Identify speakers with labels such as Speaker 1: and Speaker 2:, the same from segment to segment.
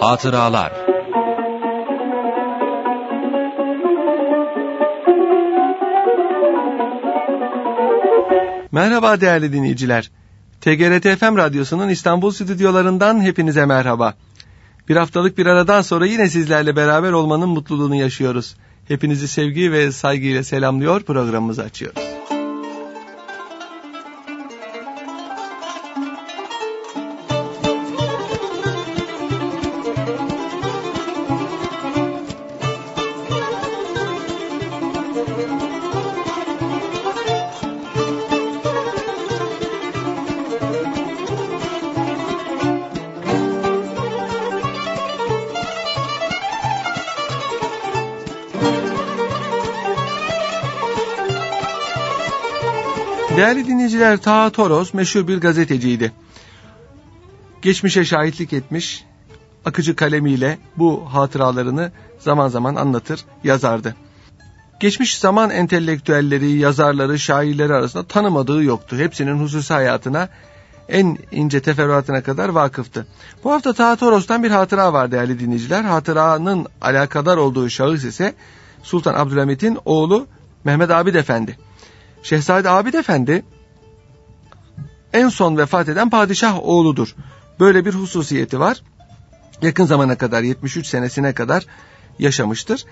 Speaker 1: Hatıralar Merhaba değerli dinleyiciler. TGRT FM Radyosu'nun İstanbul stüdyolarından hepinize merhaba. Bir haftalık bir aradan sonra yine sizlerle beraber olmanın mutluluğunu yaşıyoruz. Hepinizi sevgi ve saygıyla selamlıyor, programımızı açıyoruz. Değerli dinleyiciler Taha Toros meşhur bir gazeteciydi. Geçmişe şahitlik etmiş, akıcı kalemiyle bu hatıralarını zaman zaman anlatır, yazardı. Geçmiş zaman entelektüelleri, yazarları, şairleri arasında tanımadığı yoktu. Hepsinin hususi hayatına en ince teferruatına kadar vakıftı. Bu hafta Taha Toros'tan bir hatıra var değerli dinleyiciler. Hatıranın alakadar olduğu şahıs ise Sultan Abdülhamit'in oğlu Mehmet Abid Efendi. Şehzade Abid Efendi en son vefat eden padişah oğludur. Böyle bir hususiyeti var. Yakın zamana kadar 73 senesine kadar yaşamıştır.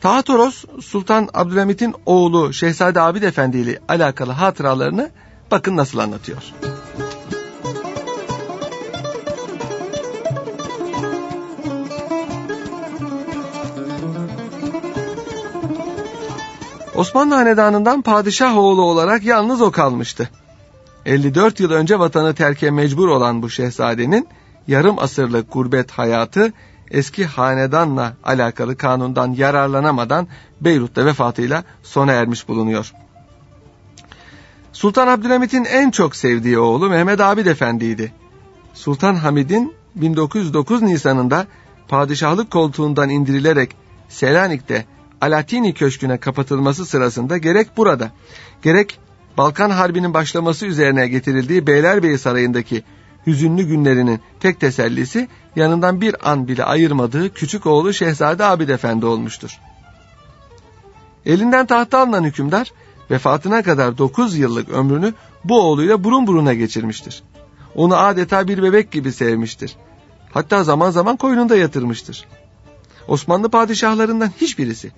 Speaker 1: Taha Toros Sultan Abdülhamit'in oğlu Şehzade Abid Efendi ile alakalı hatıralarını bakın nasıl anlatıyor. Osmanlı Hanedanı'ndan padişah oğlu olarak yalnız o kalmıştı. 54 yıl önce vatanı terke mecbur olan bu şehzadenin yarım asırlık gurbet hayatı eski hanedanla alakalı kanundan yararlanamadan Beyrut'ta vefatıyla sona ermiş bulunuyor. Sultan Abdülhamit'in en çok sevdiği oğlu Mehmet Abid Efendi'ydi. Sultan Hamid'in 1909 Nisan'ında padişahlık koltuğundan indirilerek Selanik'te Alatini Köşkü'ne kapatılması sırasında gerek burada, gerek Balkan Harbi'nin başlaması üzerine getirildiği Beylerbeyi Sarayı'ndaki hüzünlü günlerinin tek tesellisi yanından bir an bile ayırmadığı küçük oğlu Şehzade Abid Efendi olmuştur. Elinden tahta alınan hükümdar vefatına kadar 9 yıllık ömrünü bu oğluyla burun buruna geçirmiştir. Onu adeta bir bebek gibi sevmiştir. Hatta zaman zaman koynunda yatırmıştır. Osmanlı padişahlarından hiçbirisi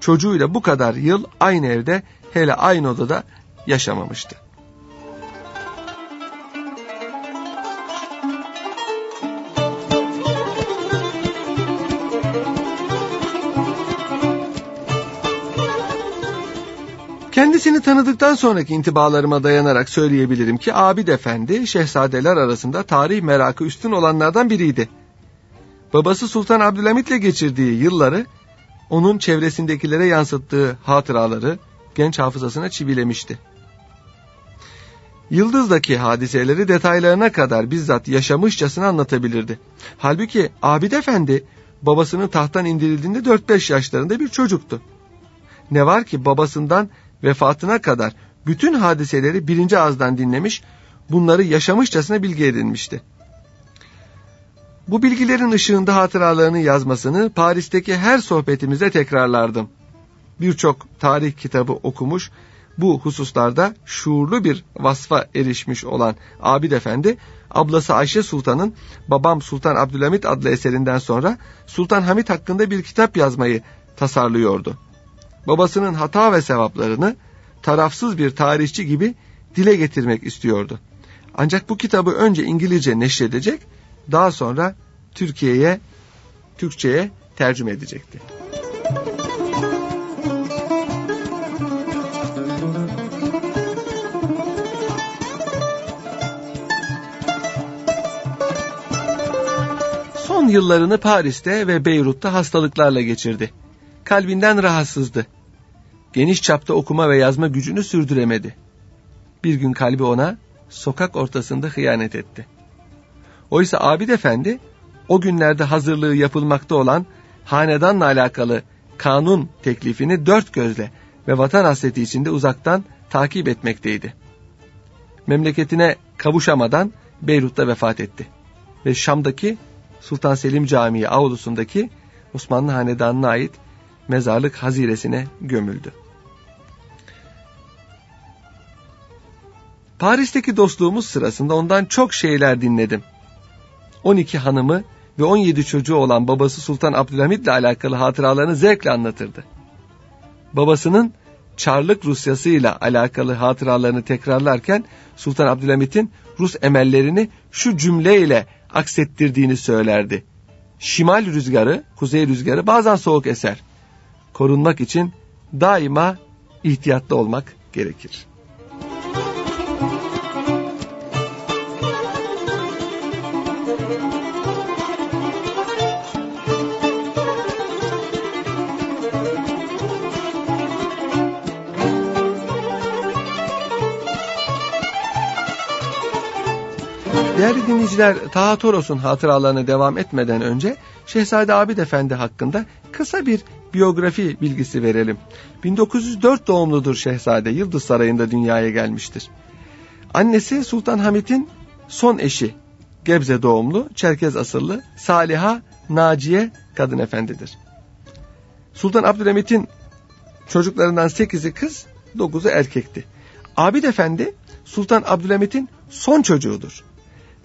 Speaker 1: çocuğuyla bu kadar yıl aynı evde hele aynı odada yaşamamıştı. Kendisini tanıdıktan sonraki intibalarıma dayanarak söyleyebilirim ki Abid Efendi şehzadeler arasında tarih merakı üstün olanlardan biriydi. Babası Sultan Abdülhamit'le geçirdiği yılları onun çevresindekilere yansıttığı hatıraları genç hafızasına çivilemişti. Yıldız'daki hadiseleri detaylarına kadar bizzat yaşamışçasına anlatabilirdi. Halbuki Abid Efendi babasının tahttan indirildiğinde 4-5 yaşlarında bir çocuktu. Ne var ki babasından vefatına kadar bütün hadiseleri birinci ağızdan dinlemiş, bunları yaşamışçasına bilgi edinmişti. Bu bilgilerin ışığında hatıralarını yazmasını Paris'teki her sohbetimizde tekrarlardım. Birçok tarih kitabı okumuş, bu hususlarda şuurlu bir vasfa erişmiş olan Abid Efendi, ablası Ayşe Sultan'ın Babam Sultan Abdülhamit adlı eserinden sonra Sultan Hamit hakkında bir kitap yazmayı tasarlıyordu. Babasının hata ve sevaplarını tarafsız bir tarihçi gibi dile getirmek istiyordu. Ancak bu kitabı önce İngilizce neşredecek, daha sonra Türkiye'ye, Türkçe'ye tercüme edecekti. Son yıllarını Paris'te ve Beyrut'ta hastalıklarla geçirdi. Kalbinden rahatsızdı. geniş çapta okuma ve yazma gücünü sürdüremedi. Bir gün kalbi ona sokak ortasında hıyanet etti. Oysa Abid Efendi o günlerde hazırlığı yapılmakta olan hanedanla alakalı kanun teklifini dört gözle ve vatan hasreti içinde uzaktan takip etmekteydi. Memleketine kavuşamadan Beyrut'ta vefat etti. Ve Şam'daki Sultan Selim Camii avlusundaki Osmanlı Hanedanı'na ait mezarlık haziresine gömüldü. Paris'teki dostluğumuz sırasında ondan çok şeyler dinledim. 12 hanımı ve 17 çocuğu olan babası Sultan Abdülhamit ile alakalı hatıralarını zevkle anlatırdı. Babasının Çarlık Rusyası ile alakalı hatıralarını tekrarlarken Sultan Abdülhamit'in Rus emellerini şu cümleyle aksettirdiğini söylerdi. Şimal rüzgarı, kuzey rüzgarı bazen soğuk eser. Korunmak için daima ihtiyatlı olmak gerekir. Değerli dinleyiciler, Taha Toros'un hatıralarına devam etmeden önce Şehzade Abid Efendi hakkında kısa bir biyografi bilgisi verelim. 1904 doğumludur Şehzade, Yıldız Sarayı'nda dünyaya gelmiştir. Annesi Sultan Hamit'in son eşi, Gebze doğumlu, Çerkez asıllı Saliha Naciye kadın efendidir. Sultan Abdülhamit'in çocuklarından 8'i kız, 9'u erkekti. Abid Efendi Sultan Abdülhamit'in son çocuğudur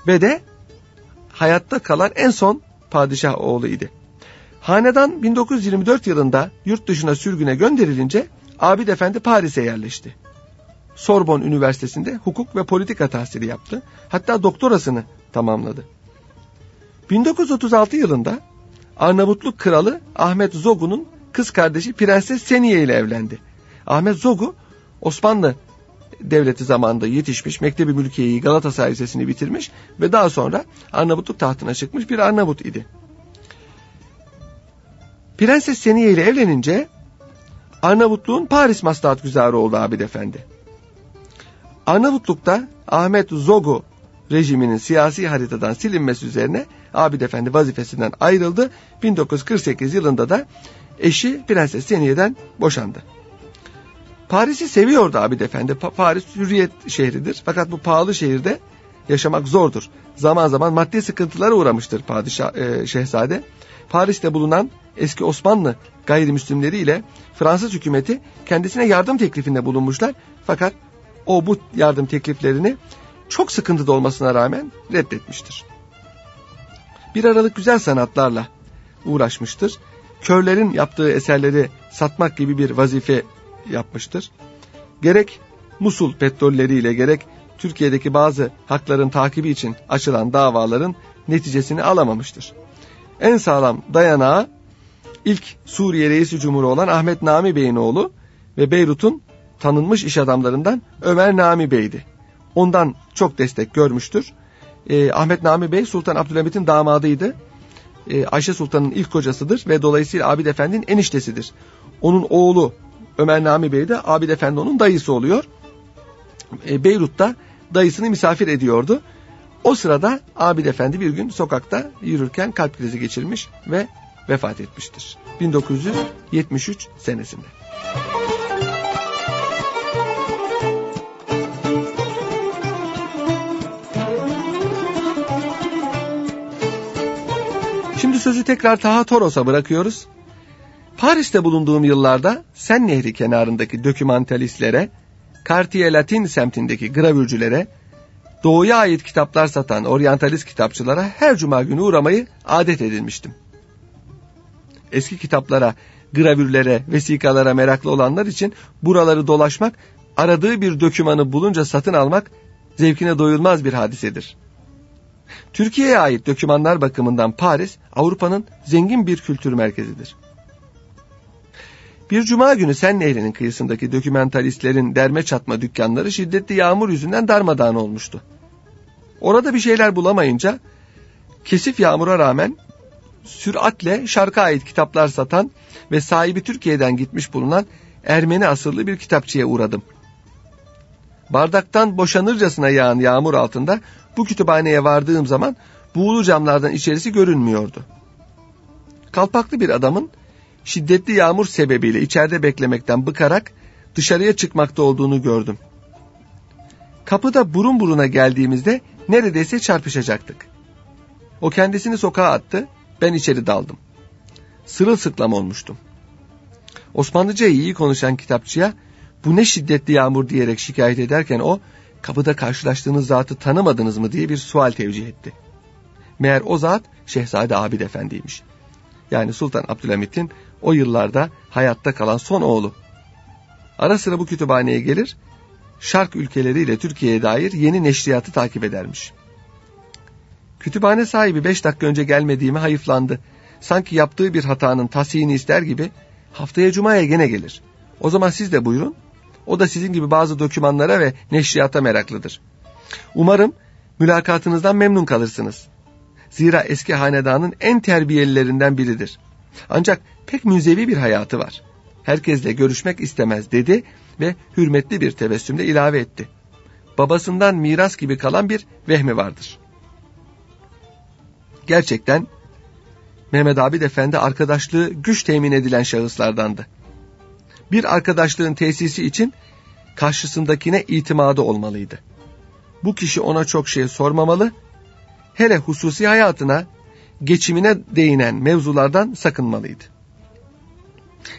Speaker 1: ve de hayatta kalan en son padişah oğluydu. Hanedan 1924 yılında yurt dışına sürgüne gönderilince Abid Efendi Paris'e yerleşti. Sorbon Üniversitesi'nde hukuk ve politika tahsili yaptı. Hatta doktorasını tamamladı. 1936 yılında Arnavutluk kralı Ahmet Zogu'nun kız kardeşi Prenses Seniye ile evlendi. Ahmet Zogu Osmanlı devleti zamanında yetişmiş, Mektebi Mülkiye'yi Galatasaray Lisesi'ni bitirmiş ve daha sonra Arnavutluk tahtına çıkmış bir Arnavut idi. Prenses Seniye ile evlenince Arnavutluğun Paris maslahat güzarı oldu Abid Efendi. Arnavutluk'ta Ahmet Zogu rejiminin siyasi haritadan silinmesi üzerine Abid Efendi vazifesinden ayrıldı. 1948 yılında da eşi Prenses Seniye'den boşandı. Paris'i seviyordu Abid Efendi. Pa Paris hürriyet şehridir. Fakat bu pahalı şehirde yaşamak zordur. Zaman zaman maddi sıkıntılara uğramıştır padişah e, şehzade. Paris'te bulunan eski Osmanlı gayrimüslimleri ile Fransız hükümeti kendisine yardım teklifinde bulunmuşlar. Fakat o bu yardım tekliflerini çok sıkıntıda olmasına rağmen reddetmiştir. Bir aralık güzel sanatlarla uğraşmıştır. Körlerin yaptığı eserleri satmak gibi bir vazife yapmıştır. Gerek Musul petrolleriyle gerek Türkiye'deki bazı hakların takibi için açılan davaların neticesini alamamıştır. En sağlam dayanağı ilk Suriye Reisi Cumhuru olan Ahmet Nami Bey'in oğlu ve Beyrut'un tanınmış iş adamlarından Ömer Nami Bey'di. Ondan çok destek görmüştür. Ee, Ahmet Nami Bey Sultan Abdülhamit'in damadıydı. Ee, Ayşe Sultan'ın ilk kocasıdır ve dolayısıyla Abid Efendi'nin eniştesidir. Onun oğlu Ömer Nami Bey de Abid Efendi onun dayısı oluyor. E, Beyrut'ta dayısını misafir ediyordu. O sırada Abid Efendi bir gün sokakta yürürken kalp krizi geçirmiş ve vefat etmiştir. 1973 senesinde. Şimdi sözü tekrar Taha Toros'a bırakıyoruz. Paris'te bulunduğum yıllarda Sen Nehri kenarındaki dokümantalistlere, Cartier Latin semtindeki gravürcülere, doğuya ait kitaplar satan oryantalist kitapçılara her cuma günü uğramayı adet edilmiştim. Eski kitaplara, gravürlere, vesikalara meraklı olanlar için buraları dolaşmak, aradığı bir dokümanı bulunca satın almak zevkine doyulmaz bir hadisedir. Türkiye'ye ait dokümanlar bakımından Paris, Avrupa'nın zengin bir kültür merkezidir. Bir cuma günü Sen Nehri'nin kıyısındaki dokümentalistlerin derme çatma dükkanları şiddetli yağmur yüzünden darmadağın olmuştu. Orada bir şeyler bulamayınca kesif yağmura rağmen süratle şarka ait kitaplar satan ve sahibi Türkiye'den gitmiş bulunan Ermeni asıllı bir kitapçıya uğradım. Bardaktan boşanırcasına yağan yağmur altında bu kütüphaneye vardığım zaman buğulu camlardan içerisi görünmüyordu. Kalpaklı bir adamın şiddetli yağmur sebebiyle içeride beklemekten bıkarak dışarıya çıkmakta olduğunu gördüm. Kapıda burun buruna geldiğimizde neredeyse çarpışacaktık. O kendisini sokağa attı, ben içeri daldım. Sırılsıklam olmuştum. Osmanlıca iyi konuşan kitapçıya bu ne şiddetli yağmur diyerek şikayet ederken o kapıda karşılaştığınız zatı tanımadınız mı diye bir sual tevcih etti. Meğer o zat Şehzade Abid Efendi'ymiş. Yani Sultan Abdülhamit'in o yıllarda hayatta kalan son oğlu. Ara sıra bu kütüphaneye gelir, şark ülkeleriyle Türkiye'ye dair yeni neşriyatı takip edermiş. Kütüphane sahibi beş dakika önce gelmediğimi hayıflandı. Sanki yaptığı bir hatanın tasihini ister gibi haftaya cumaya gene gelir. O zaman siz de buyurun. O da sizin gibi bazı dokümanlara ve neşriyata meraklıdır. Umarım mülakatınızdan memnun kalırsınız. Zira eski hanedanın en terbiyelilerinden biridir. Ancak pek müzevi bir hayatı var. Herkesle görüşmek istemez dedi ve hürmetli bir tebessümle ilave etti. Babasından miras gibi kalan bir vehmi vardır. Gerçekten Mehmet Abid Efendi arkadaşlığı güç temin edilen şahıslardandı. Bir arkadaşlığın tesisi için karşısındakine itimadı olmalıydı. Bu kişi ona çok şey sormamalı, hele hususi hayatına, geçimine değinen mevzulardan sakınmalıydı.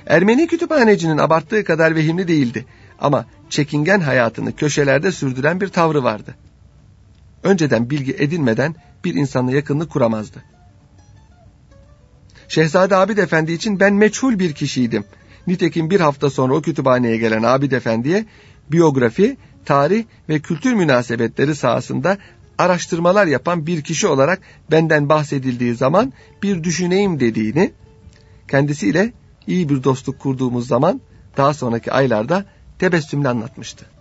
Speaker 1: Ermeni kütüphanecinin abarttığı kadar vehimli değildi ama çekingen hayatını köşelerde sürdüren bir tavrı vardı. Önceden bilgi edinmeden bir insanla yakınlık kuramazdı. Şehzade Abid Efendi için ben meçhul bir kişiydim. Nitekim bir hafta sonra o kütüphaneye gelen Abid Efendi'ye biyografi, tarih ve kültür münasebetleri sahasında araştırmalar yapan bir kişi olarak benden bahsedildiği zaman bir düşüneyim dediğini, kendisiyle iyi bir dostluk kurduğumuz zaman daha sonraki aylarda tebessümle anlatmıştı.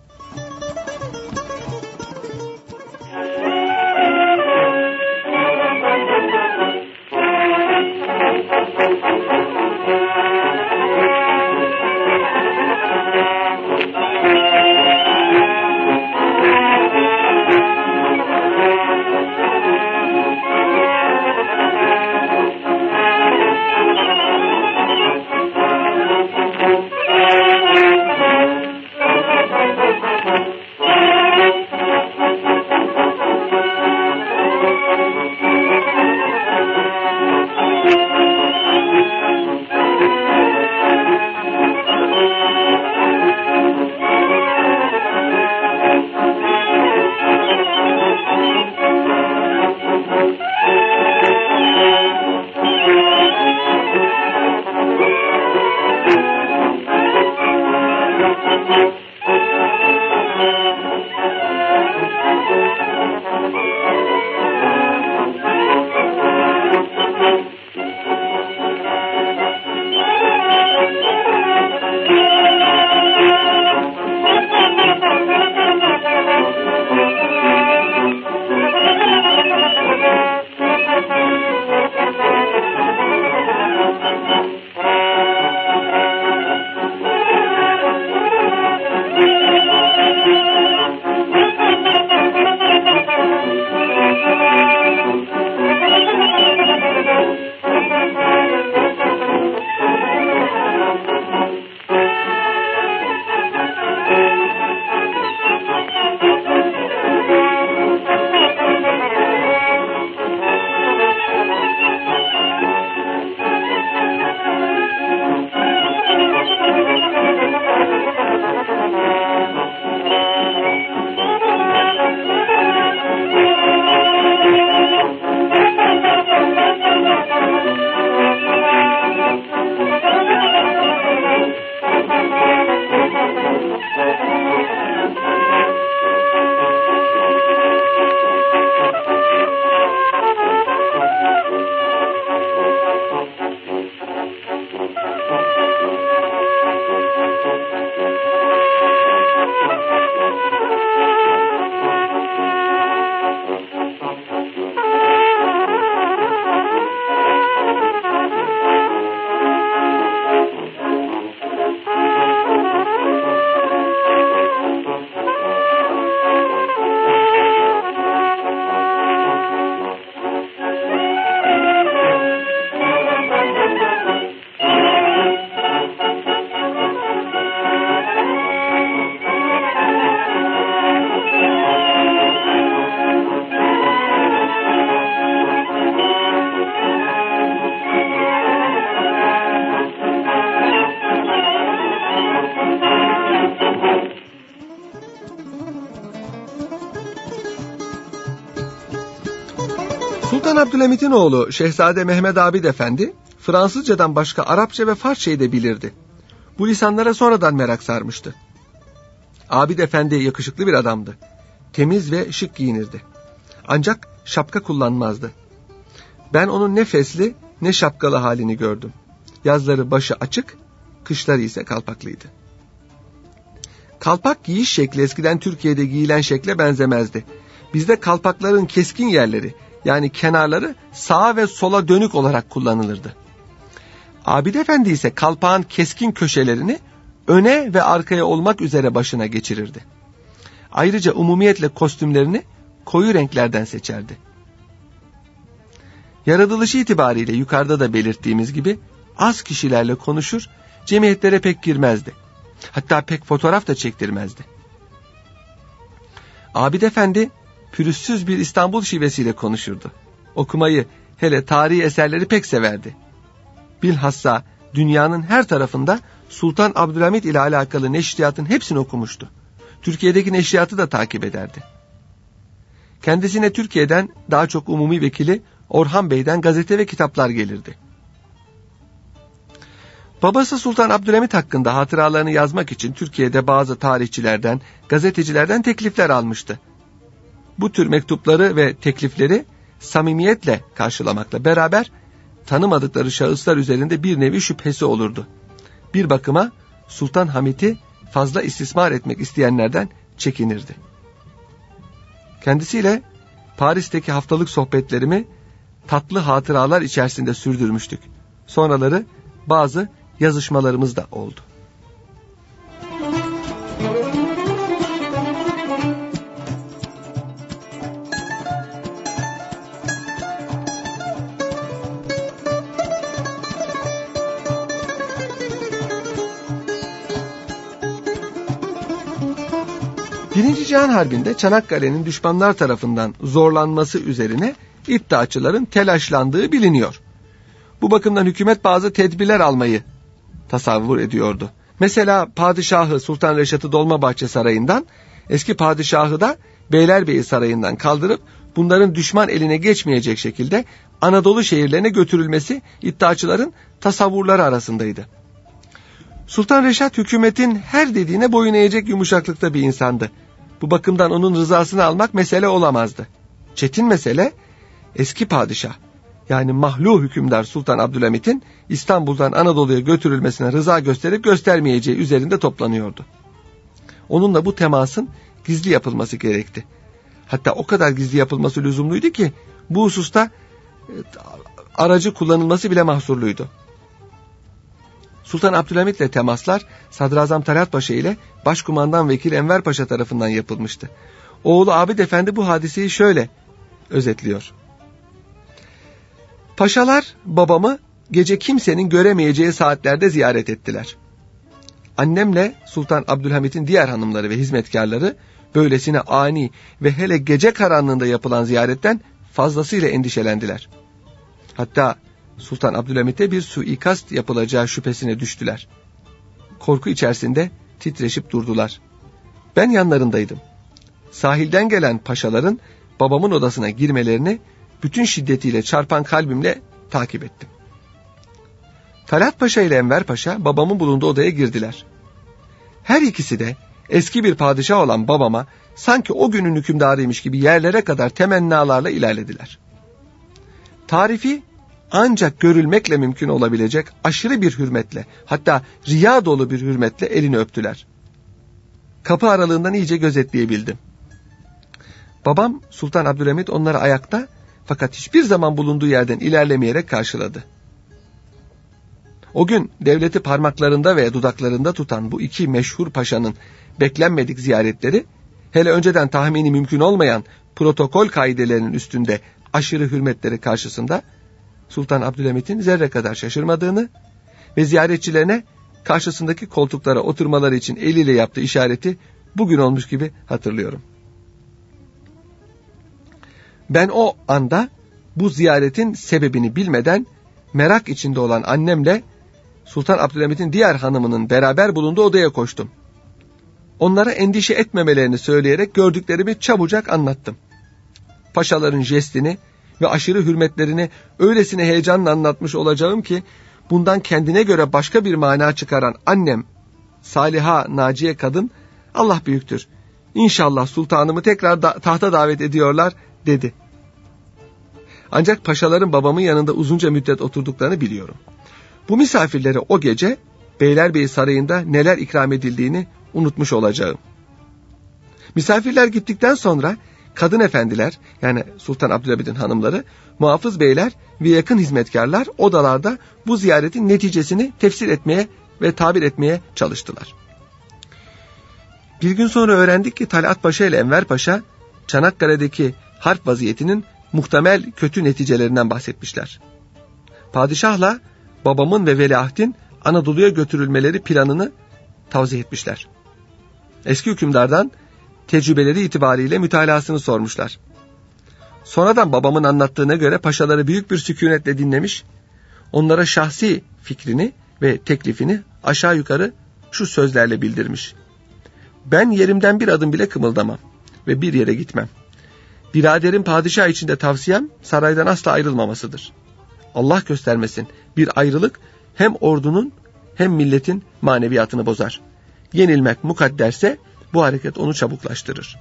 Speaker 1: Abdülhamit'in oğlu Şehzade Mehmet Abid Efendi Fransızcadan başka Arapça ve Farsçayı da bilirdi. Bu lisanlara sonradan merak sarmıştı. Abid Efendi yakışıklı bir adamdı. Temiz ve şık giyinirdi. Ancak şapka kullanmazdı. Ben onun ne fesli ne şapkalı halini gördüm. Yazları başı açık, kışları ise kalpaklıydı. Kalpak giyiş şekli eskiden Türkiye'de giyilen şekle benzemezdi. Bizde kalpakların keskin yerleri yani kenarları sağa ve sola dönük olarak kullanılırdı. Abid Efendi ise kalpağın keskin köşelerini öne ve arkaya olmak üzere başına geçirirdi. Ayrıca umumiyetle kostümlerini koyu renklerden seçerdi. Yaratılışı itibariyle yukarıda da belirttiğimiz gibi az kişilerle konuşur, cemiyetlere pek girmezdi. Hatta pek fotoğraf da çektirmezdi. Abid Efendi pürüzsüz bir İstanbul şivesiyle konuşurdu. Okumayı, hele tarihi eserleri pek severdi. Bilhassa dünyanın her tarafında Sultan Abdülhamit ile alakalı neşriyatın hepsini okumuştu. Türkiye'deki neşriyatı da takip ederdi. Kendisine Türkiye'den daha çok umumi vekili Orhan Bey'den gazete ve kitaplar gelirdi. Babası Sultan Abdülhamit hakkında hatıralarını yazmak için Türkiye'de bazı tarihçilerden, gazetecilerden teklifler almıştı. Bu tür mektupları ve teklifleri samimiyetle karşılamakla beraber tanımadıkları şahıslar üzerinde bir nevi şüphesi olurdu. Bir bakıma Sultan Hamit'i fazla istismar etmek isteyenlerden çekinirdi. Kendisiyle Paris'teki haftalık sohbetlerimi tatlı hatıralar içerisinde sürdürmüştük. Sonraları bazı yazışmalarımız da oldu. Cihan Harbi'nde Çanakkale'nin düşmanlar tarafından zorlanması üzerine iddiaçıların telaşlandığı biliniyor. Bu bakımdan hükümet bazı tedbirler almayı tasavvur ediyordu. Mesela padişahı Sultan Reşat'ı Dolmabahçe Sarayı'ndan, eski padişahı da Beylerbeyi Sarayı'ndan kaldırıp bunların düşman eline geçmeyecek şekilde Anadolu şehirlerine götürülmesi iddiaçıların tasavvurları arasındaydı. Sultan Reşat hükümetin her dediğine boyun eğecek yumuşaklıkta bir insandı. Bu bakımdan onun rızasını almak mesele olamazdı. Çetin mesele eski padişah yani mahlu hükümdar Sultan Abdülhamit'in İstanbul'dan Anadolu'ya götürülmesine rıza gösterip göstermeyeceği üzerinde toplanıyordu. Onunla bu temasın gizli yapılması gerekti. Hatta o kadar gizli yapılması lüzumluydu ki bu hususta e, aracı kullanılması bile mahsurluydu. Sultan Abdülhamit ile temaslar Sadrazam Talat Paşa ile Başkumandan Vekil Enver Paşa tarafından yapılmıştı. Oğlu Abid Efendi bu hadiseyi şöyle özetliyor. Paşalar babamı gece kimsenin göremeyeceği saatlerde ziyaret ettiler. Annemle Sultan Abdülhamit'in diğer hanımları ve hizmetkarları böylesine ani ve hele gece karanlığında yapılan ziyaretten fazlasıyla endişelendiler. Hatta Sultan Abdülhamit'e bir suikast yapılacağı şüphesine düştüler. Korku içerisinde titreşip durdular. Ben yanlarındaydım. Sahilden gelen paşaların babamın odasına girmelerini bütün şiddetiyle çarpan kalbimle takip ettim. Talat Paşa ile Enver Paşa babamın bulunduğu odaya girdiler. Her ikisi de eski bir padişah olan babama sanki o günün hükümdarıymış gibi yerlere kadar temennalarla ilerlediler. Tarifi ancak görülmekle mümkün olabilecek aşırı bir hürmetle hatta riya dolu bir hürmetle elini öptüler. Kapı aralığından iyice gözetleyebildim. Babam Sultan Abdülhamit onları ayakta fakat hiçbir zaman bulunduğu yerden ilerlemeyerek karşıladı. O gün devleti parmaklarında ve dudaklarında tutan bu iki meşhur paşanın beklenmedik ziyaretleri, hele önceden tahmini mümkün olmayan protokol kaidelerinin üstünde aşırı hürmetleri karşısında Sultan Abdülhamit'in zerre kadar şaşırmadığını ve ziyaretçilerine karşısındaki koltuklara oturmaları için eliyle yaptığı işareti bugün olmuş gibi hatırlıyorum. Ben o anda bu ziyaretin sebebini bilmeden merak içinde olan annemle Sultan Abdülhamit'in diğer hanımının beraber bulunduğu odaya koştum. Onlara endişe etmemelerini söyleyerek gördüklerimi çabucak anlattım. Paşaların jestini ve aşırı hürmetlerini öylesine heyecanla anlatmış olacağım ki bundan kendine göre başka bir mana çıkaran annem Saliha Naciye kadın Allah büyüktür. İnşallah sultanımı tekrar da, tahta davet ediyorlar dedi. Ancak paşaların babamın yanında uzunca müddet oturduklarını biliyorum. Bu misafirlere o gece Beylerbeyi Sarayı'nda neler ikram edildiğini unutmuş olacağım. Misafirler gittikten sonra kadın efendiler yani Sultan Abdülhamid'in hanımları, muhafız beyler ve yakın hizmetkarlar odalarda bu ziyaretin neticesini tefsir etmeye ve tabir etmeye çalıştılar. Bir gün sonra öğrendik ki Talat Paşa ile Enver Paşa Çanakkale'deki harp vaziyetinin muhtemel kötü neticelerinden bahsetmişler. Padişahla babamın ve veliahdin Anadolu'ya götürülmeleri planını tavsiye etmişler. Eski hükümdardan tecrübeleri itibariyle mütalasını sormuşlar. Sonradan babamın anlattığına göre paşaları büyük bir sükunetle dinlemiş, onlara şahsi fikrini ve teklifini aşağı yukarı şu sözlerle bildirmiş. Ben yerimden bir adım bile kımıldamam ve bir yere gitmem. Biraderin padişah içinde tavsiyem saraydan asla ayrılmamasıdır. Allah göstermesin bir ayrılık hem ordunun hem milletin maneviyatını bozar. Yenilmek mukadderse bu hareket onu çabuklaştırır.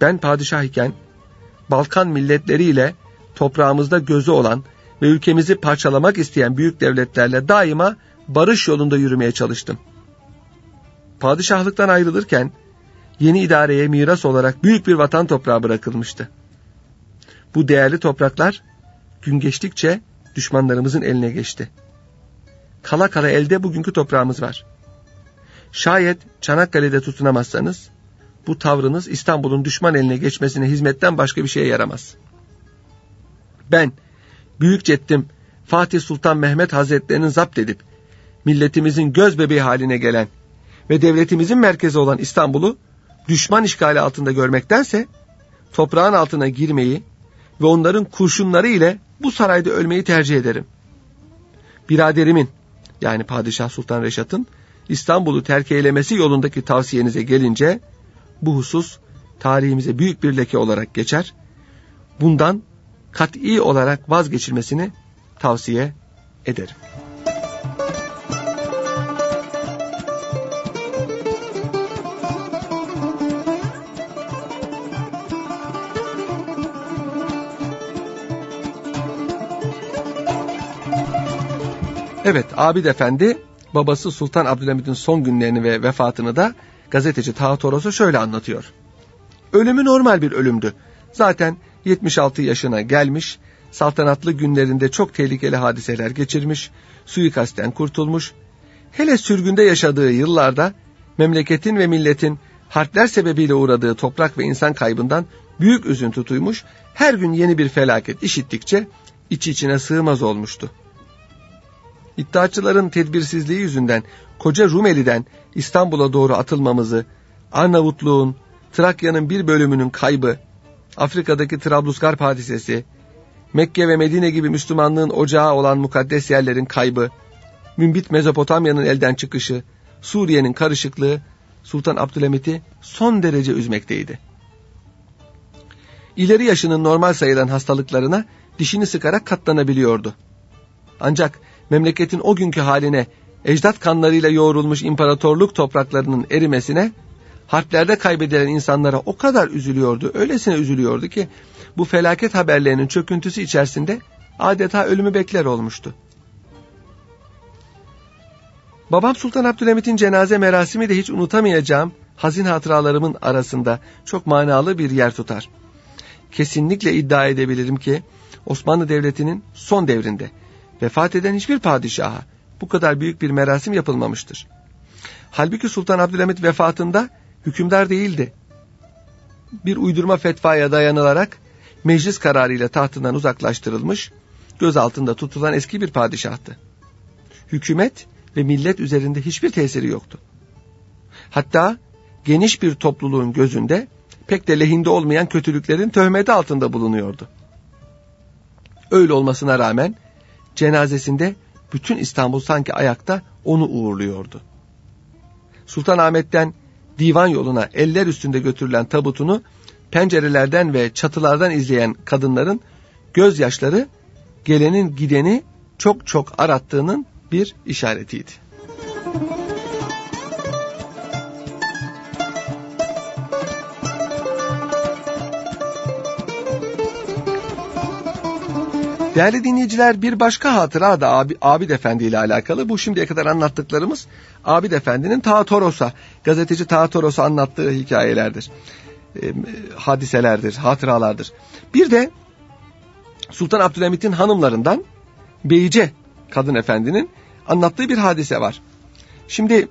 Speaker 1: Ben padişah iken Balkan milletleriyle toprağımızda gözü olan ve ülkemizi parçalamak isteyen büyük devletlerle daima barış yolunda yürümeye çalıştım. Padişahlıktan ayrılırken yeni idareye miras olarak büyük bir vatan toprağı bırakılmıştı. Bu değerli topraklar gün geçtikçe düşmanlarımızın eline geçti. Kala kala elde bugünkü toprağımız var. Şayet Çanakkale'de tutunamazsanız bu tavrınız İstanbul'un düşman eline geçmesine hizmetten başka bir şeye yaramaz. Ben büyük cettim Fatih Sultan Mehmet Hazretlerinin zapt edip milletimizin göz bebeği haline gelen ve devletimizin merkezi olan İstanbul'u düşman işgali altında görmektense toprağın altına girmeyi ve onların kurşunları ile bu sarayda ölmeyi tercih ederim. Biraderimin yani Padişah Sultan Reşat'ın İstanbul'u terk eylemesi yolundaki tavsiyenize gelince bu husus tarihimize büyük bir leke olarak geçer. Bundan kat'i olarak vazgeçilmesini tavsiye ederim. Evet Abid Efendi babası Sultan Abdülhamid'in son günlerini ve vefatını da gazeteci Taha Toros'a şöyle anlatıyor. Ölümü normal bir ölümdü. Zaten 76 yaşına gelmiş, saltanatlı günlerinde çok tehlikeli hadiseler geçirmiş, suikasten kurtulmuş. Hele sürgünde yaşadığı yıllarda memleketin ve milletin harpler sebebiyle uğradığı toprak ve insan kaybından büyük üzüntü duymuş, her gün yeni bir felaket işittikçe içi içine sığmaz olmuştu. İddiaçıların tedbirsizliği yüzünden koca Rumeli'den İstanbul'a doğru atılmamızı, Arnavutluğun, Trakya'nın bir bölümünün kaybı, Afrika'daki Trablusgarp hadisesi, Mekke ve Medine gibi Müslümanlığın ocağı olan mukaddes yerlerin kaybı, mümbit Mezopotamya'nın elden çıkışı, Suriye'nin karışıklığı Sultan Abdülhamit'i son derece üzmekteydi. İleri yaşının normal sayılan hastalıklarına dişini sıkarak katlanabiliyordu. Ancak memleketin o günkü haline ecdat kanlarıyla yoğrulmuş imparatorluk topraklarının erimesine harplerde kaybedilen insanlara o kadar üzülüyordu, öylesine üzülüyordu ki bu felaket haberlerinin çöküntüsü içerisinde adeta ölümü bekler olmuştu. Babam Sultan Abdülhamit'in cenaze merasimi de hiç unutamayacağım hazin hatıralarımın arasında çok manalı bir yer tutar. Kesinlikle iddia edebilirim ki Osmanlı Devleti'nin son devrinde vefat eden hiçbir padişaha bu kadar büyük bir merasim yapılmamıştır. Halbuki Sultan Abdülhamit vefatında hükümdar değildi. Bir uydurma fetvaya dayanılarak meclis kararıyla tahtından uzaklaştırılmış, gözaltında tutulan eski bir padişahtı. Hükümet ve millet üzerinde hiçbir tesiri yoktu. Hatta geniş bir topluluğun gözünde pek de lehinde olmayan kötülüklerin töhmeti altında bulunuyordu. Öyle olmasına rağmen cenazesinde bütün İstanbul sanki ayakta onu uğurluyordu. Sultanahmet'ten divan yoluna eller üstünde götürülen tabutunu pencerelerden ve çatılardan izleyen kadınların gözyaşları gelenin gideni çok çok arattığının bir işaretiydi. Değerli dinleyiciler bir başka hatıra da Abi, Abid Efendi ile alakalı. Bu şimdiye kadar anlattıklarımız Abid Efendi'nin Ta Toros'a, gazeteci Ta Toros'a anlattığı hikayelerdir. E, hadiselerdir, hatıralardır. Bir de Sultan Abdülhamit'in hanımlarından Beyce kadın efendinin anlattığı bir hadise var. Şimdi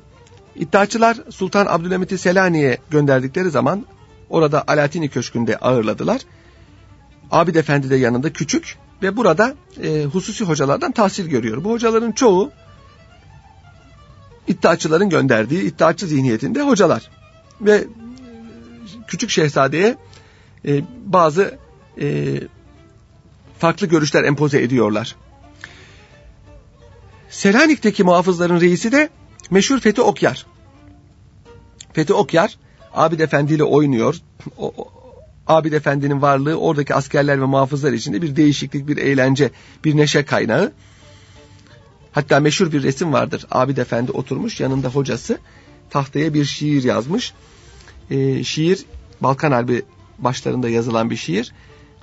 Speaker 1: iddiaçılar Sultan Abdülhamit'i Selanik'e gönderdikleri zaman orada Alatini Köşkü'nde ağırladılar. Abid Efendi de yanında küçük ve burada e, hususi hocalardan tahsil görüyor. Bu hocaların çoğu iddiaçıların gönderdiği iddiaçı zihniyetinde hocalar. Ve e, küçük şehzadeye e, bazı e, farklı görüşler empoze ediyorlar. Selanik'teki muhafızların reisi de meşhur Fethi Okyar. Fethi Okyar Abid Efendi ile oynuyor. O, Abid Efendi'nin varlığı oradaki askerler ve muhafızlar içinde bir değişiklik, bir eğlence, bir neşe kaynağı. Hatta meşhur bir resim vardır. Abid Efendi oturmuş yanında hocası tahtaya bir şiir yazmış. Ee, şiir Balkan Harbi başlarında yazılan bir şiir.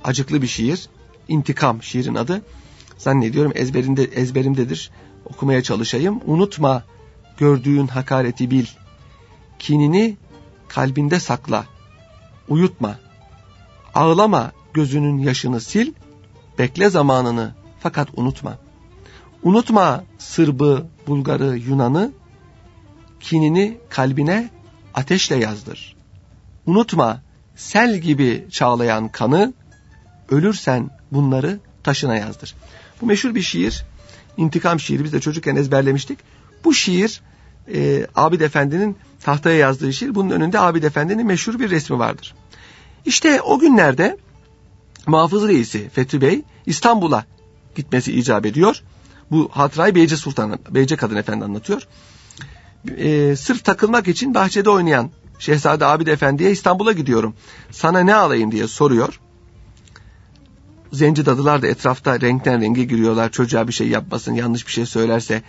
Speaker 1: Acıklı bir şiir. İntikam şiirin adı. Zannediyorum ezberinde, ezberimdedir. Okumaya çalışayım. Unutma gördüğün hakareti bil. Kinini kalbinde sakla. Uyutma. Ağlama gözünün yaşını sil. Bekle zamanını fakat unutma. Unutma Sırbı, Bulgarı, Yunan'ı. Kinini kalbine ateşle yazdır. Unutma sel gibi çağlayan kanı. Ölürsen bunları taşına yazdır. Bu meşhur bir şiir. İntikam şiiri biz de çocukken ezberlemiştik. Bu şiir e, Abid Efendi'nin tahtaya yazdığı şiir. Bunun önünde Abid Efendi'nin meşhur bir resmi vardır. İşte o günlerde muhafız reisi Fethi Bey İstanbul'a gitmesi icap ediyor. Bu hatırayı Beyce Sultan, Beyce Kadın Efendi anlatıyor. E, sırf takılmak için bahçede oynayan Şehzade Abid Efendi'ye İstanbul'a gidiyorum. Sana ne alayım diye soruyor. Zenci dadılar da etrafta renkten renge giriyorlar. Çocuğa bir şey yapmasın, yanlış bir şey söylerse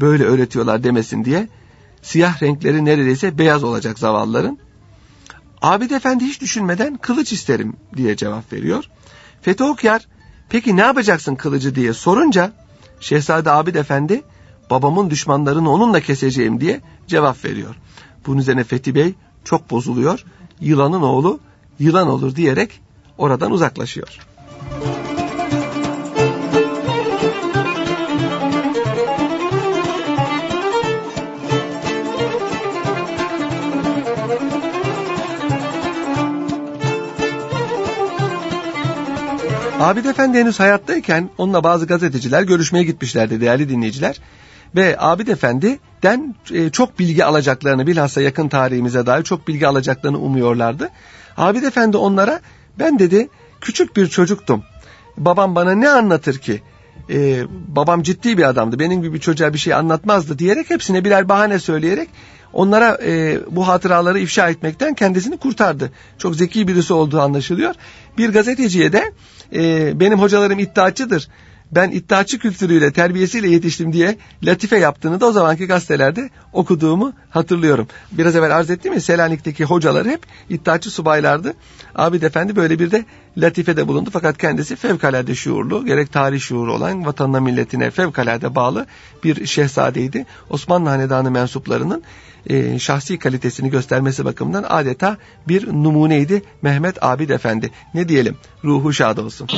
Speaker 1: böyle öğretiyorlar demesin diye. Siyah renkleri neredeyse beyaz olacak zavallıların. Abid Efendi hiç düşünmeden kılıç isterim diye cevap veriyor. Fethi Okyar peki ne yapacaksın kılıcı diye sorunca Şehzade Abid Efendi babamın düşmanlarını onunla keseceğim diye cevap veriyor. Bunun üzerine Fethi Bey çok bozuluyor. Yılanın oğlu yılan olur diyerek oradan uzaklaşıyor. Abid Efendi henüz hayattayken onunla bazı gazeteciler görüşmeye gitmişlerdi değerli dinleyiciler. Ve Abid Efendi'den e, çok bilgi alacaklarını bilhassa yakın tarihimize dair çok bilgi alacaklarını umuyorlardı. Abid Efendi onlara ben dedi küçük bir çocuktum. Babam bana ne anlatır ki? Ee, babam ciddi bir adamdı. Benim gibi bir çocuğa bir şey anlatmazdı diyerek hepsine birer bahane söyleyerek onlara e, bu hatıraları ifşa etmekten kendisini kurtardı. Çok zeki birisi olduğu anlaşılıyor. Bir gazeteciye de e, benim hocalarım iddiaçıdır. Ben iddiaçı kültürüyle, terbiyesiyle yetiştim diye latife yaptığını da o zamanki gazetelerde okuduğumu hatırlıyorum. Biraz evvel arz ettim ya Selanik'teki hocalar hep iddiaçı subaylardı. Abid Efendi böyle bir de latifede bulundu. Fakat kendisi fevkalade şuurlu, gerek tarih şuuru olan vatanına milletine fevkalade bağlı bir şehzadeydi. Osmanlı Hanedanı mensuplarının e, şahsi kalitesini göstermesi bakımından adeta bir numuneydi Mehmet Abid Efendi. Ne diyelim ruhu şad olsun.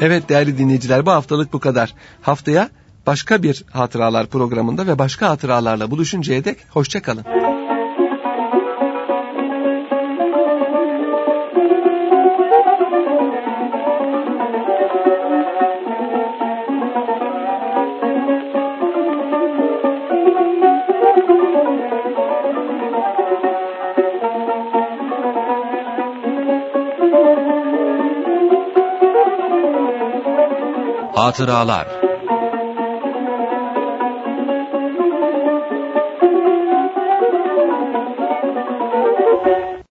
Speaker 1: Evet değerli dinleyiciler bu haftalık bu kadar. Haftaya başka bir hatıralar programında ve başka hatıralarla buluşuncaya dek hoşçakalın.
Speaker 2: Hatıralar